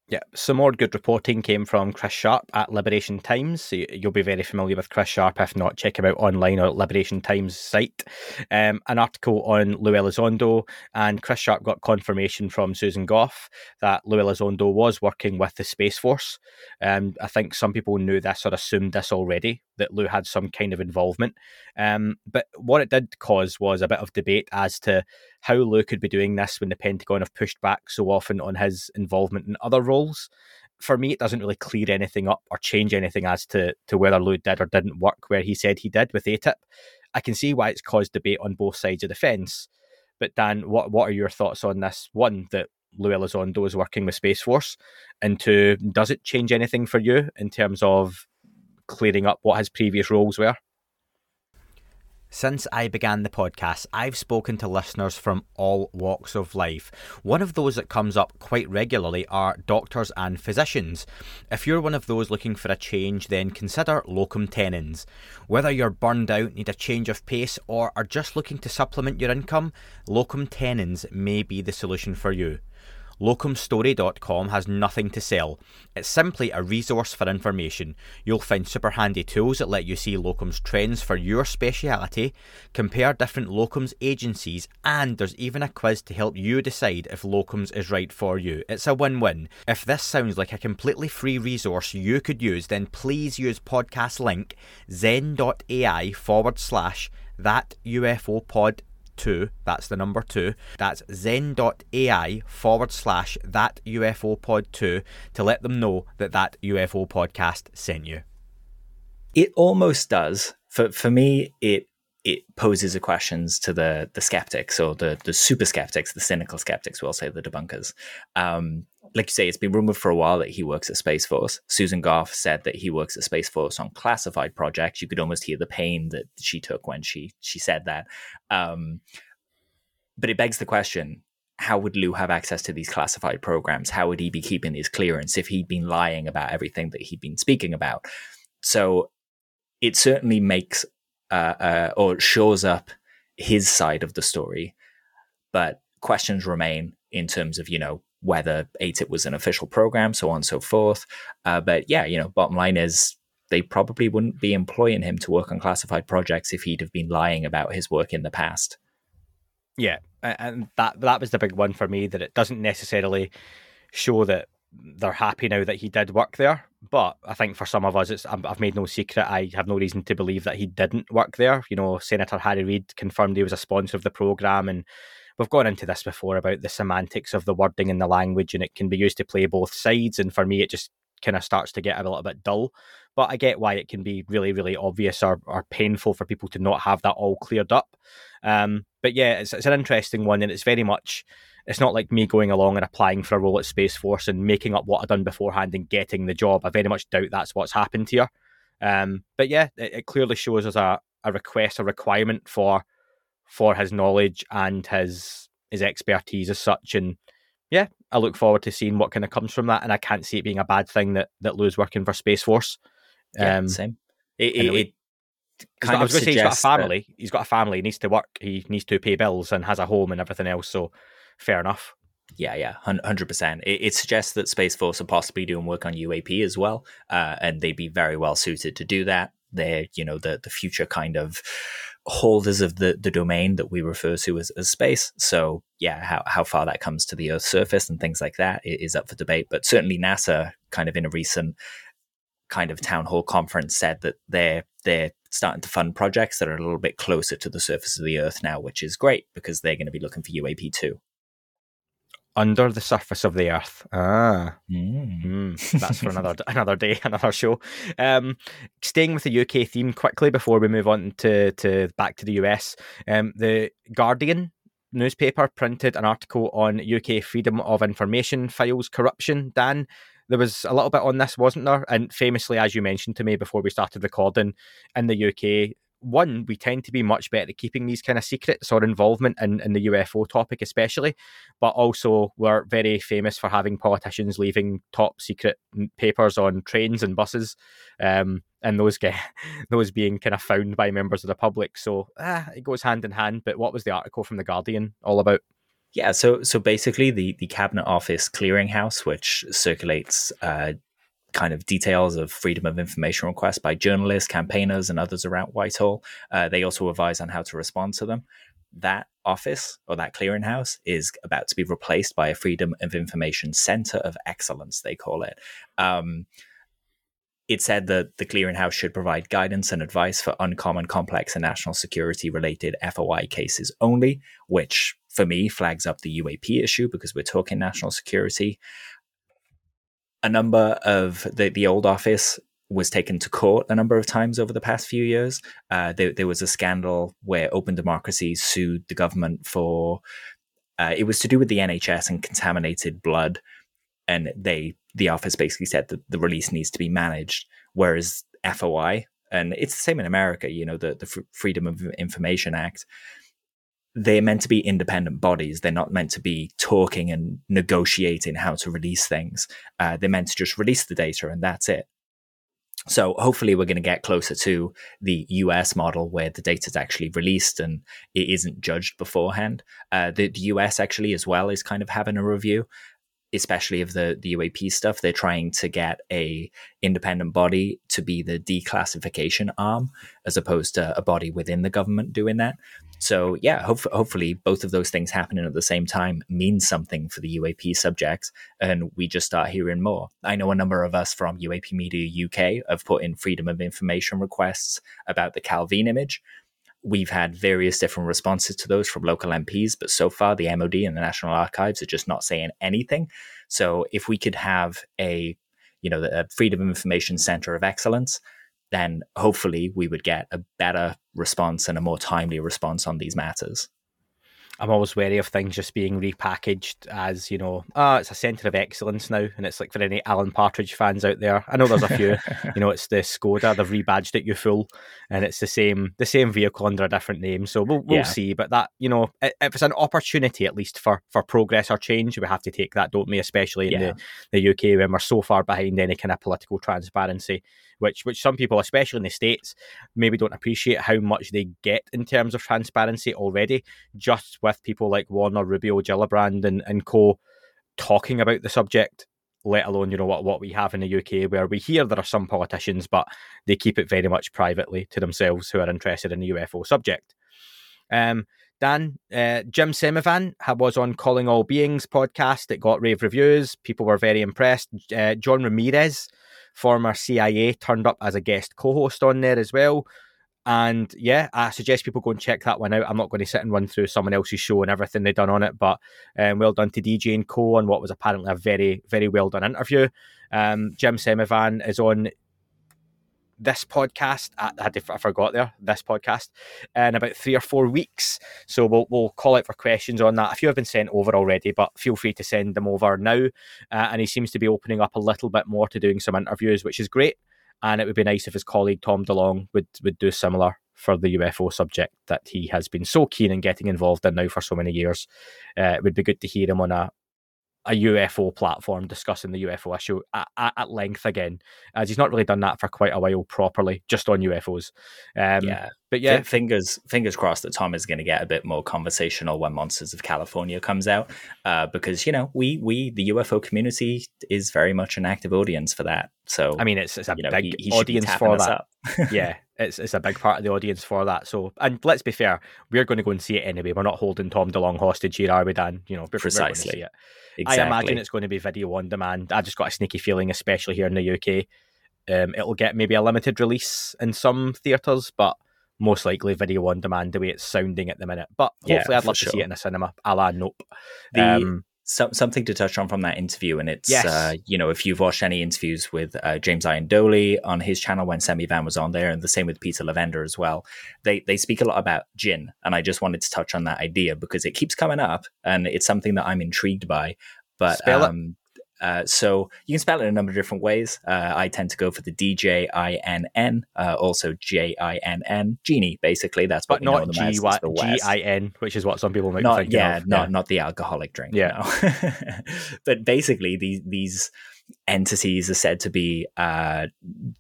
Yeah, some more good reporting came from Chris Sharp at Liberation Times. You'll be very familiar with Chris Sharp. If not, check him out online or at Liberation Times site. Um, an article on Lou Elizondo, and Chris Sharp got confirmation from Susan Gough that Lou Elizondo was working with the Space Force. Um, I think some people knew this or assumed this already, that Lou had some kind of involvement. Um, but what it did cause was a bit of debate as to how Lou could be doing this when the Pentagon have pushed back so often on his involvement in other roles. For me, it doesn't really clear anything up or change anything as to, to whether Lou did or didn't work where he said he did with ATIP. I can see why it's caused debate on both sides of the fence. But Dan, what what are your thoughts on this? One, that Lou Elizondo is working with Space Force, and two, does it change anything for you in terms of clearing up what his previous roles were? Since I began the podcast, I've spoken to listeners from all walks of life. One of those that comes up quite regularly are doctors and physicians. If you're one of those looking for a change, then consider locum tenens. Whether you're burned out, need a change of pace, or are just looking to supplement your income, locum tenens may be the solution for you. Locumstory.com has nothing to sell. It's simply a resource for information. You'll find super handy tools that let you see locums trends for your speciality, compare different locums agencies, and there's even a quiz to help you decide if locums is right for you. It's a win win. If this sounds like a completely free resource you could use, then please use podcast link zen.ai forward slash that UFO pod 2, that's the number 2, that's zen.ai forward slash that UFO pod 2 to let them know that that UFO podcast sent you.
It almost does. For, for me, it it poses a questions to the the skeptics or the the super skeptics, the cynical skeptics, we'll say the debunkers. Um, like you say, it's been rumored for a while that he works at Space Force. Susan Gough said that he works at Space Force on classified projects. You could almost hear the pain that she took when she she said that. Um, but it begs the question: How would Lou have access to these classified programs? How would he be keeping these clearance if he'd been lying about everything that he'd been speaking about? So it certainly makes uh, uh, or shows up his side of the story, but questions remain in terms of you know whether AATIP was an official program, so on and so forth. Uh, but yeah, you know, bottom line is they probably wouldn't be employing him to work on classified projects if he'd have been lying about his work in the past.
Yeah, and that that was the big one for me that it doesn't necessarily show that they're happy now that he did work there. But I think for some of us, it's I've made no secret. I have no reason to believe that he didn't work there. You know, Senator Harry Reid confirmed he was a sponsor of the program, and we've gone into this before about the semantics of the wording and the language, and it can be used to play both sides. And for me, it just kind of starts to get a little bit dull. But I get why it can be really, really obvious or, or painful for people to not have that all cleared up. Um, but yeah, it's, it's an interesting one, and it's very much. It's not like me going along and applying for a role at Space Force and making up what I've done beforehand and getting the job. I very much doubt that's what's happened here. Um, but yeah, it, it clearly shows us a, a request, a requirement for for his knowledge and his his expertise as such. And yeah, I look forward to seeing what kind of comes from that. And I can't see it being a bad thing that that Lou's working for Space Force.
Yeah, um, same. It, it, it
kind got, of say he's got a family. That... He's got a family. He needs to work. He needs to pay bills and has a home and everything else. So fair enough.
Yeah, yeah, hundred percent. It, it, suggests that Space Force are possibly doing work on UAP as well, uh, and they'd be very well suited to do that. They're, you know, the the future kind of holders of the, the domain that we refer to as, as space. So yeah, how, how far that comes to the Earth's surface and things like that is up for debate. But certainly NASA kind of in a recent kind of town hall conference said that they're they're starting to fund projects that are a little bit closer to the surface of the Earth now, which is great because they're going to be looking for UAP too
under the surface of the earth. Ah, mm. Mm. that's for another another day, another show. Um, staying with the UK theme quickly before we move on to to back to the US. Um, the Guardian newspaper printed an article on UK freedom of information files corruption. Dan, there was a little bit on this, wasn't there? And famously, as you mentioned to me before we started recording, in the UK, one, we tend to be much better at keeping these kind of secrets or involvement in, in the UFO topic, especially. But also, we're very famous for having politicians leaving top secret papers on trains and buses, um, and those get those being kind of found by members of the public. So ah, it goes hand in hand. But what was the article from the Guardian all about?
Yeah, so so basically, the the Cabinet Office Clearinghouse, which circulates uh, kind of details of freedom of information requests by journalists, campaigners, and others around Whitehall. Uh, they also advise on how to respond to them. That office or that clearinghouse is about to be replaced by a Freedom of Information Center of Excellence, they call it. Um, it said that the clearinghouse should provide guidance and advice for uncommon, complex, and national security related FOI cases only, which for me flags up the UAP issue because we're talking national security a number of the, the old office was taken to court a number of times over the past few years. Uh, there, there, was a scandal where Open Democracy sued the government for uh, it was to do with the NHS and contaminated blood, and they the office basically said that the release needs to be managed, whereas FOI and it's the same in America. You know the the Freedom of Information Act they're meant to be independent bodies. They're not meant to be talking and negotiating how to release things. Uh, they're meant to just release the data and that's it. So hopefully we're going to get closer to the US model where the data is actually released and it isn't judged beforehand. Uh, the, the, US actually as well is kind of having a review. especially of the the UAP stuff, they're trying to get a independent body to be the declassification arm, as opposed to a body within the government doing that. So yeah, hope, hopefully both of those things happening at the same time means something for the UAP subjects, and we just start hearing more. I know a number of us from UAP Media UK have put in freedom of information requests about the Calvine image. We've had various different responses to those from local MPs, but so far the MOD and the National Archives are just not saying anything. So if we could have a, you know, the Freedom of Information Center of Excellence, then hopefully we would get a better response and a more timely response on these matters.
I'm always wary of things just being repackaged as, you know, ah, oh, it's a centre of excellence now. And it's like for any Alan Partridge fans out there, I know there's a few, you know, it's the Skoda, they've rebadged it YouFool, and it's the same the same vehicle under a different name. So we'll, we'll yeah. see. But that, you know, if it's an opportunity at least for, for progress or change, we have to take that, don't we? Especially in yeah. the, the UK when we're so far behind any kind of political transparency which which some people, especially in the states, maybe don't appreciate how much they get in terms of transparency already, just with people like Warner, Rubio, Gillibrand, and and co talking about the subject. Let alone, you know what what we have in the UK, where we hear there are some politicians, but they keep it very much privately to themselves who are interested in the UFO subject. Um, Dan, uh, Jim Semivan was on Calling All Beings podcast. It got rave reviews. People were very impressed. Uh, John Ramirez former CIA, turned up as a guest co host on there as well. And yeah, I suggest people go and check that one out. I'm not going to sit and run through someone else's show and everything they've done on it, but um, well done to DJ and Co on what was apparently a very, very well done interview. Um, Jim Semivan is on this podcast. I, I, I forgot there this podcast in about three or four weeks. So we'll we'll call out for questions on that. A few have been sent over already, but feel free to send them over now. Uh, and he seems to be opening up a little bit more to doing some interviews, which is great. And it would be nice if his colleague Tom DeLonge would would do similar for the UFO subject that he has been so keen in getting involved in now for so many years. Uh, it would be good to hear him on a a UFO platform discussing the UFO issue at, at, length again, as he's not really done that for quite a while properly, just on UFOs.
Um, yeah, but yeah, fingers fingers crossed that Tom is going to get a bit more conversational when Monsters of California comes out, uh, because you know we we the UFO community is very much an active audience for that. So
I mean, it's it's a big know, he, he audience for that. yeah, it's it's a big part of the audience for that. So, and let's be fair, we're going to go and see it anyway. We're not holding Tom DeLonge hostage here, are we, Dan? You know,
precisely.
Exactly. I imagine it's going to be video on demand. I just got a sneaky feeling, especially here in the UK, um, it'll get maybe a limited release in some theatres, but most likely video on demand the way it's sounding at the minute. But hopefully, yeah, I'd love sure. to see it in a cinema, a la Nope.
The, um, so, something to touch on from that interview, and it's yes. uh, you know if you've watched any interviews with uh, James Iandoli on his channel when Semivan was on there, and the same with Peter Levenda as well, they they speak a lot about jinn, and I just wanted to touch on that idea because it keeps coming up, and it's something that I'm intrigued by. But um, uh, so you can spell it a number of different ways. Uh, I tend to go for the D J I N N, uh, also J I N N, genie. Basically, that's
but not G I N, which is what some people might
not,
think
yeah,
of.
Not, yeah, not the alcoholic drink.
Yeah,
no. but basically, these these entities are said to be uh,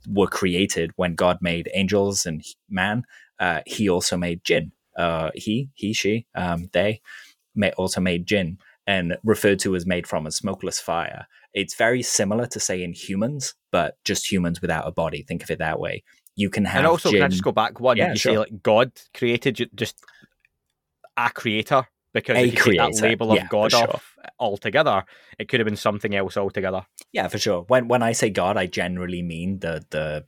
were created when God made angels and man. Uh, he also made jinn. Uh, he, he, she, um, they may also made jinn and referred to as made from a smokeless fire. It's very similar to say in humans, but just humans without a body. Think of it that way. You can have.
And also,
jinn...
can I just go back one? Yeah, you sure. say like God created just a creator because a if you creator. take that label of yeah, God sure. off altogether, it could have been something else altogether.
Yeah, for sure. When when I say God, I generally mean the the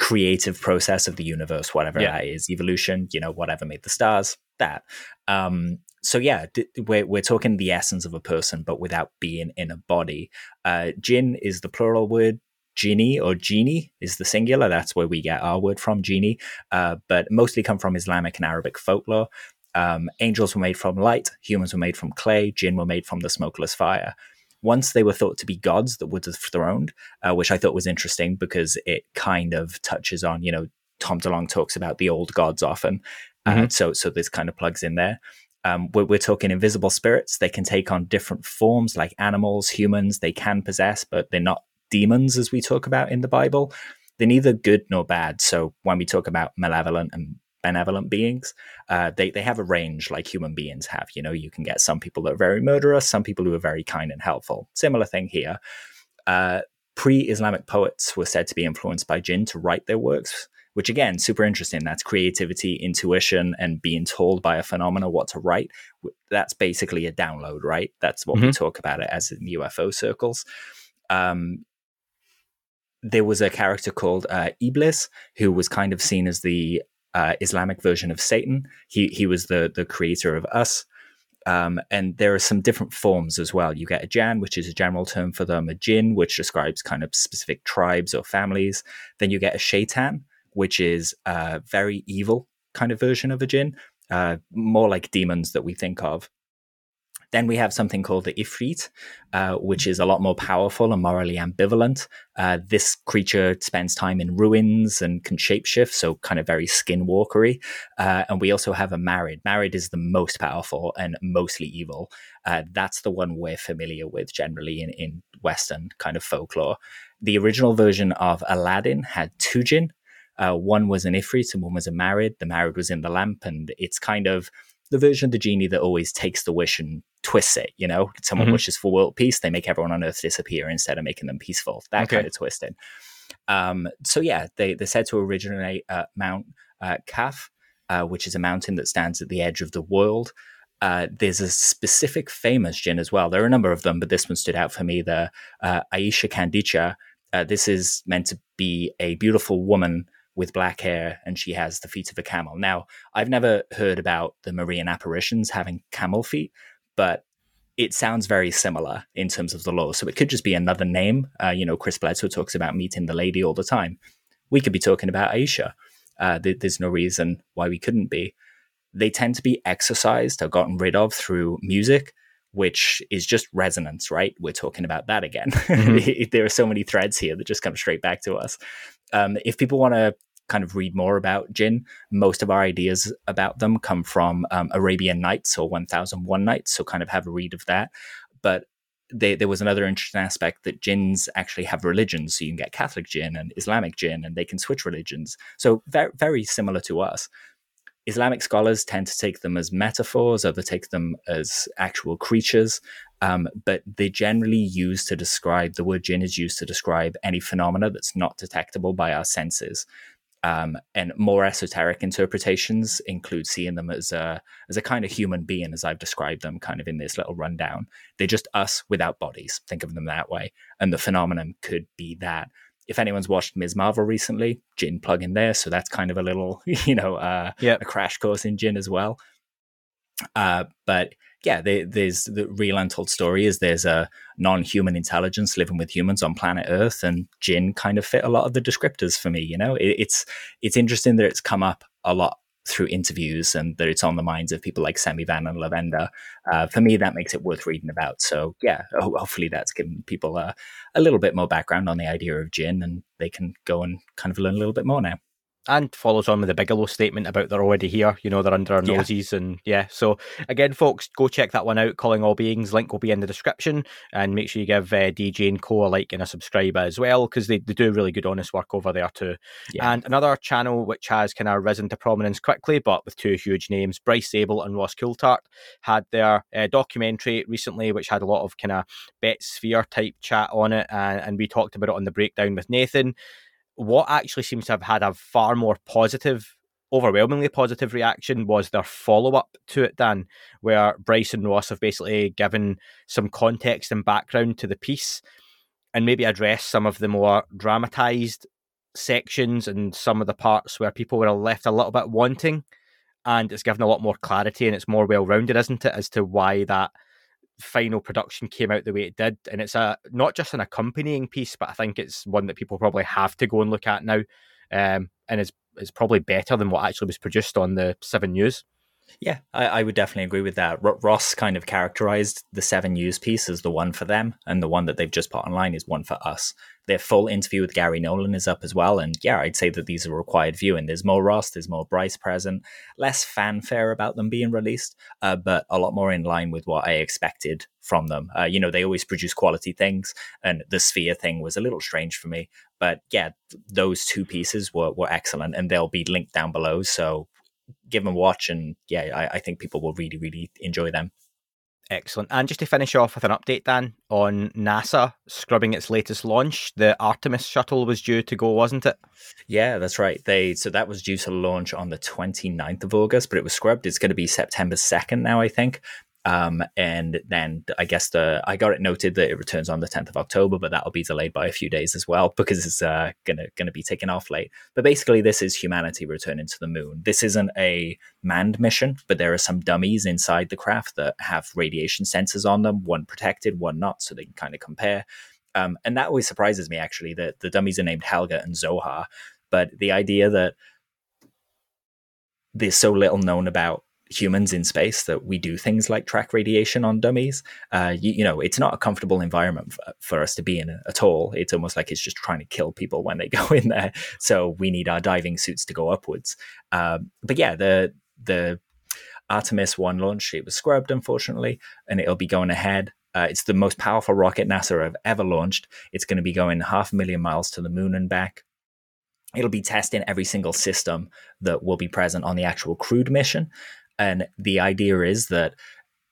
creative process of the universe, whatever yeah. that is, evolution, you know, whatever made the stars, that. Um, so yeah, we're we're talking the essence of a person, but without being in a body. Uh, jinn is the plural word. Genie or genie is the singular. That's where we get our word from, genie. Uh, but mostly come from Islamic and Arabic folklore. Um, angels were made from light, humans were made from clay, jinn were made from the smokeless fire. Once they were thought to be gods that were dethroned, uh, which I thought was interesting because it kind of touches on, you know, Tom DeLonge talks about the old gods often. Uh, mm-hmm. so, so this kind of plugs in there. Um, we're, we're, talking invisible spirits. They can take on different forms, like animals, humans. They can possess, but they're not demons, as we talk about in the Bible. They're neither good nor bad. So when we talk about malevolent and benevolent beings. Uh, they they have a range like human beings have. You know, you can get some people that are very murderous, some people who are very kind and helpful. Similar thing here. Uh, Pre-Islamic poets were said to be influenced by jinn to write their works, which again, super interesting. That's creativity, intuition, and being told by a phenomena what to write. That's basically a download, right? That's what mm-hmm. we talk about it as in UFO circles. Um, there was a character called uh, Iblis who was kind of seen as the uh, Islamic version of Satan. He he was the the creator of us. Um, and there are some different forms as well. You get a Jann, which is a general term for them, a Jinn, which describes kind of specific tribes or families. Then you get a Shaitan, which is a very evil kind of version of a Jinn, uh, more like demons that we think of. Then we have something called the Ifrit, uh, which is a lot more powerful and morally ambivalent. Uh, this creature spends time in ruins and can shapeshift, so kind of very skinwalkery. Uh, and we also have a Marid. Marid is the most powerful and mostly evil. Uh, that's the one we're familiar with generally in, in Western kind of folklore. The original version of Aladdin had two jinn. Uh, one was an Ifrit and one was a Marid. The Marid was in the lamp, and it's kind of the version of the genie that always takes the wish and twists it. You know, someone mm-hmm. wishes for world peace, they make everyone on Earth disappear instead of making them peaceful. That okay. kind of twisting. Um, so yeah, they they're said to originate at Mount uh, Kaf, uh, which is a mountain that stands at the edge of the world. Uh, there's a specific famous jinn as well. There are a number of them, but this one stood out for me. The uh, Aisha Kandicha. Uh, this is meant to be a beautiful woman with black hair and she has the feet of a camel. Now, I've never heard about the Marian apparitions having camel feet, but it sounds very similar in terms of the lore. So it could just be another name. Uh, you know, Chris Bledsoe talks about meeting the lady all the time. We could be talking about Aisha. Uh, th- there's no reason why we couldn't be. They tend to be exorcised or gotten rid of through music, which is just resonance, right? We're talking about that again. Mm-hmm. there are so many threads here that just come straight back to us. Um, if people want to kind of read more about jinn, most of our ideas about them come from um, Arabian Nights or 1001 Nights. So kind of have a read of that. But they, there was another interesting aspect that jinns actually have religions. So you can get Catholic jinn and Islamic jinn, and they can switch religions. So very, very similar to us. Islamic scholars tend to take them as metaphors, or they take them as actual creatures, um, but they're generally use to describe the word jinn is used to describe any phenomena that's not detectable by our senses. Um, and more esoteric interpretations include seeing them as a as a kind of human being, as I've described them, kind of in this little rundown. They're just us without bodies. Think of them that way, and the phenomenon could be that. If anyone's watched Ms. Marvel recently, Jinn plug in there, so that's kind of a little, you know, uh, yep. a crash course in Jinn as well. Uh, but yeah, they, there's the real untold story is there's a non-human intelligence living with humans on planet Earth, and Jinn kind of fit a lot of the descriptors for me. You know, it, it's it's interesting that it's come up a lot through interviews and that it's on the minds of people like Semivan and Levenda. Uh, for me, that makes it worth reading about. So yeah, hopefully that's given people a, a little bit more background on the idea of Jinn, and they can go and kind of learn a little bit more now
and follows on with the Bigelow statement about they're already here. You know, they're under our noses, yeah. and yeah. So again, folks, go check that one out. Calling all beings link will be in the description, and make sure you give uh, DJ and Co a like and a subscribe as well because they, they do really good, honest work over there too. Yeah. And another channel which has kind of risen to prominence quickly, but with two huge names, Bryce Zabel and Ross Coulthart, had their uh, documentary recently, which had a lot of kind of bet sphere type chat on it, and, and we talked about it on the breakdown with Nathan what actually seems to have had a far more positive overwhelmingly positive reaction was their follow up to it, Dan, where Bryce and Ross have basically given some context and background to the piece and maybe addressed some of the more dramatized sections and some of the parts where people were left a little bit wanting. And it's given a lot more clarity and it's more well rounded, isn't it, as to why that final production came out the way it did, and it's a not just an accompanying piece, but I think it's one that people probably have to go and look at now, um, and it's it's probably better than what actually was produced on the Seven News.
Yeah, I, I, would definitely agree with that. Ross kind of characterized the Seven News piece as the one for them, and the one that they've just put online is one for us. Their full interview with Garry Nolan is up as well, and yeah, I'd say that these are required viewing. There's more Ross, there's more Bryce present, less fanfare about them being released, uh, but a lot more in line with what I expected from them. Uh, you know, they always produce quality things, and the Sphere thing was a little strange for me, but yeah, those two pieces were, were excellent, and they'll be linked down below. So give them a watch, and yeah, I, I think people will really really enjoy them.
Excellent. And just to finish off with an update, Dan, on NASA scrubbing its latest launch, the Artemis shuttle was due to go, wasn't it?
Yeah, that's right. They so that was due to launch on the 29th of August, but it was scrubbed. It's going to be September 2nd now, I think. Um, and then I guess the I got it noted that it returns on the 10th of October, but that'll be delayed by a few days as well because it's uh, gonna gonna be taken off late. But basically, this is humanity returning to the moon. This isn't a manned mission, but there are some dummies inside the craft that have radiation sensors on them, one protected, one not, so they can kind of compare. Um, and that always surprises me actually that the dummies are named Helga and Zohar, but the idea that there's so little known about humans in space that we do things like track radiation on dummies. Uh, you, you, know, it's not a comfortable environment for, for, us to be in at all. It's almost like it's just trying to kill people when they go in there. So we need our diving suits to go upwards. Um, but yeah, the the Artemis one launch it was scrubbed unfortunately, and it'll be going ahead. Uh, it's the most powerful rocket NASA have ever launched. It's going to be going half a million miles to the moon and back. It'll be testing every single system that will be present on the actual crewed mission. And the idea is that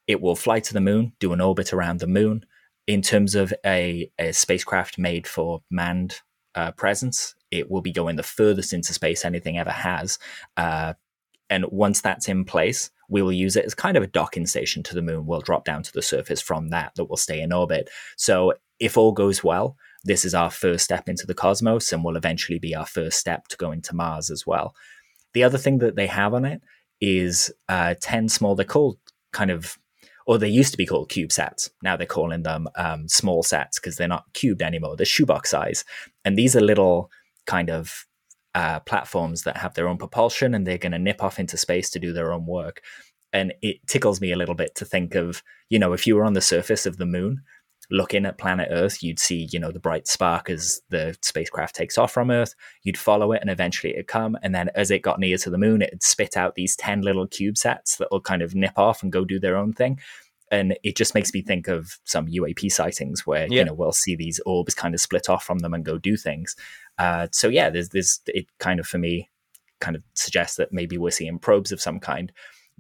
it will fly to the moon, do an orbit around the moon. In terms of a, a spacecraft made for manned uh, presence, it will be going the furthest into space anything ever has. Uh, and once that's in place, we will use it as kind of a docking station to the moon. We'll drop down to the surface from that, that will stay in orbit. So if all goes well, this is our first step into the cosmos and will eventually be our first step to go into Mars as well. The other thing that they have on it is uh, 10 small, they're called kind of, or they used to be called CubeSats. Now they're calling them um, small sats because they're not cubed anymore. They're shoebox size. And these are little kind of uh, platforms that have their own propulsion and they're going to nip off into space to do their own work. And it tickles me a little bit to think of, you know, if you were on the surface of the moon, looking at planet Earth, you'd see, you know, the bright spark as the spacecraft takes off from Earth. You'd follow it and eventually it'd come. And then as it got near to the moon, it'd spit out these 10 little CubeSats that will kind of nip off and go do their own thing. And it just makes me think of some UAP sightings where, yeah. you know, we'll see these orbs kind of split off from them and go do things. Uh, so yeah, there's this, it kind of for me kind of suggests that maybe we're seeing probes of some kind,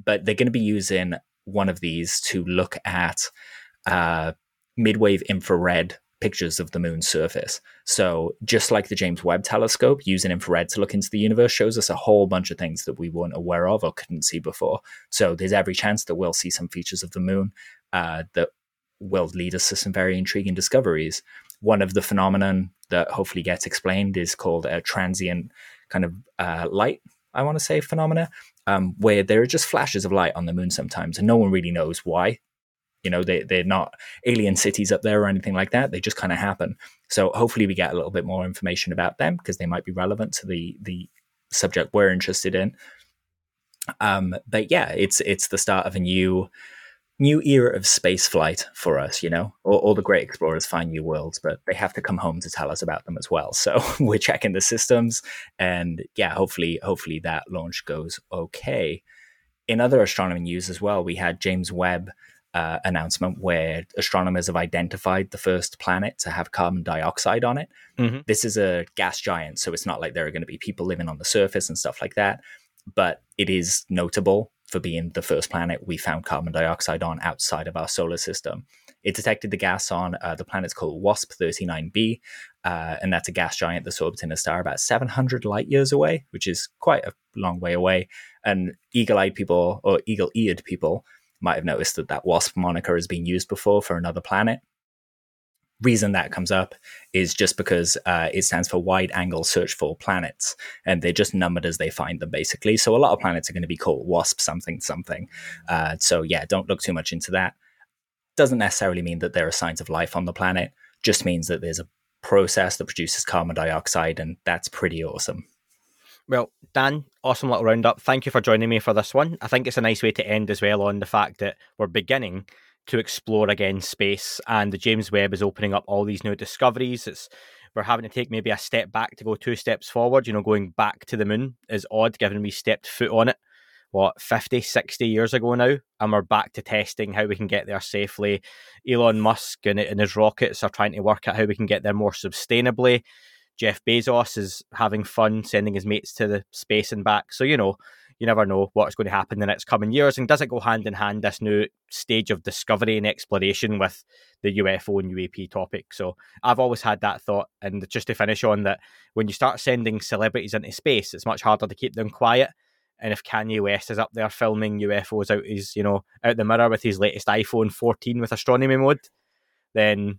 but they're going to be using one of these to look at uh, midwave infrared pictures of the moon's surface. So, just like the James Webb telescope, using infrared to look into the universe shows us a whole bunch of things that we weren't aware of or couldn't see before. So, there's every chance that we'll see some features of the moon uh, that will lead us to some very intriguing discoveries. One of the phenomenon that hopefully gets explained is called a transient kind of uh, light. I want to say phenomena, um, where there are just flashes of light on the moon sometimes, and no one really knows why you know they, they're not alien cities up there or anything like that. They just kind of happen. So hopefully we get a little bit more information about them because they might be relevant to the the subject we're interested in. Um but yeah it's it's the start of a new new era of space flight for us you know? All, all the great explorers find new worlds but they have to come home to tell us about them as well. So we're checking the systems and yeah hopefully hopefully that launch goes okay. In other astronomy news as well we had james webb uh, announcement where astronomers have identified the first planet to have carbon dioxide on it. Mm-hmm. This is a gas giant, so it's not like there are going to be people living on the surface and stuff like that. But it is notable for being the first planet we found carbon dioxide on outside of our solar system. It detected the gas on uh, the planet's called WASP 39b, uh, and that's a gas giant that's orbiting a star about 700 light years away, which is quite a long way away. And eagle eyed people or eagle eared people might have noticed that that WASP moniker has been used before for another planet. Reason that comes up is just because uh, it stands for Wide Angle Search for Planets, and they're just numbered as they find them, basically. So a lot of planets are going to be called WASP something something. Uh, so yeah, don't look too much into that. Doesn't necessarily mean that there are signs of life on the planet. Just means that there's a process that produces carbon dioxide, and that's pretty awesome.
Well, Dan, awesome little roundup. Thank you for joining me for this one. I think it's a nice way to end as well on the fact that we're beginning to explore again space and the James Webb is opening up all these new discoveries. It's we're having to take maybe a step back to go two steps forward. You know, going back to the moon is odd given we stepped foot on it, what, 50, 60 years ago now. And we're back to testing how we can get there safely. Elon Musk and, and his rockets are trying to work out how we can get there more sustainably. Jeff Bezos is having fun sending his mates to the space and back. So, you know, you never know what's going to happen in the next coming years. And does it go hand in hand this new stage of discovery and exploration with the UFO and UAP topic? So I've always had that thought. And just to finish on that, when you start sending celebrities into space, it's much harder to keep them quiet. And if Kanye West is up there filming UFOs out his, you know, out the mirror with his latest iPhone 14 with astronomy mode, then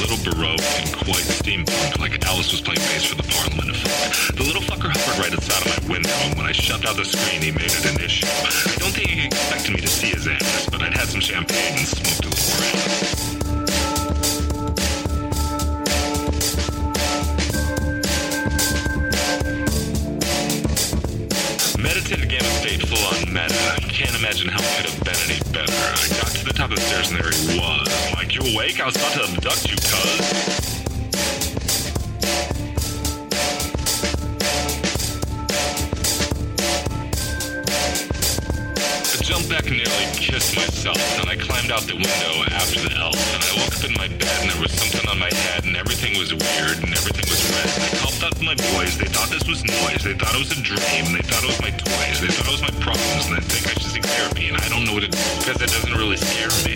baroque and quite steampunk, like Alice was playing bass for the Parliament of Folk. The little fucker hovered right outside of my window, and when I shoved out the screen, he made it an issue. I don't think he expected me to see his ass, but I'd had some champagne and smoked a little around. Meditative game of state full on meta. Can't imagine how it could have been any better. The top of the stairs and there he was. Like, you awake? I was about to abduct you, cuz. Jumped back and nearly kissed myself, and I climbed out the window after the elf, and I woke up in my bed, and there was something on my head, and everything was weird, and everything was red. And I called out my boys, they thought this was noise, they thought it was a dream, they thought it was my toys, they thought it was my problems, and they think I should seek therapy, and I don't know what to do, because it doesn't really scare me.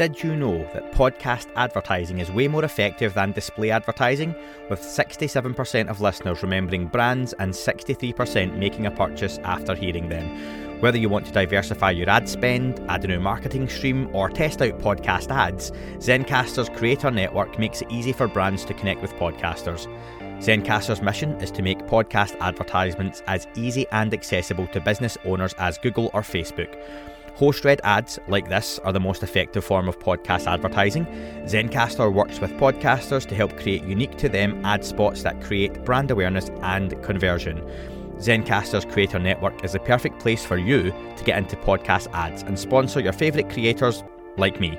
Did you know that podcast advertising is way more effective than display advertising, with 67% of listeners remembering brands and 63% making a purchase after hearing them? Whether you want to diversify your ad spend, add a new marketing stream, or test out podcast ads, Zencastr's Creator Network makes it easy for brands to connect with podcasters. Zencastr's mission is to make podcast advertisements as easy and accessible to business owners as Google or Facebook. Host read ads like this are the most effective form of podcast advertising. Zencastr works with podcasters to help create unique to them ad spots that create brand awareness and conversion. Zencastr's Creator Network is the perfect place for you to get into podcast ads and sponsor your favourite creators like me.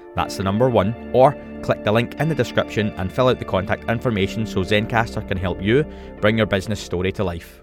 that's the number one, or click the link in the description and fill out the contact information so Zencastr can help you bring your business story to life.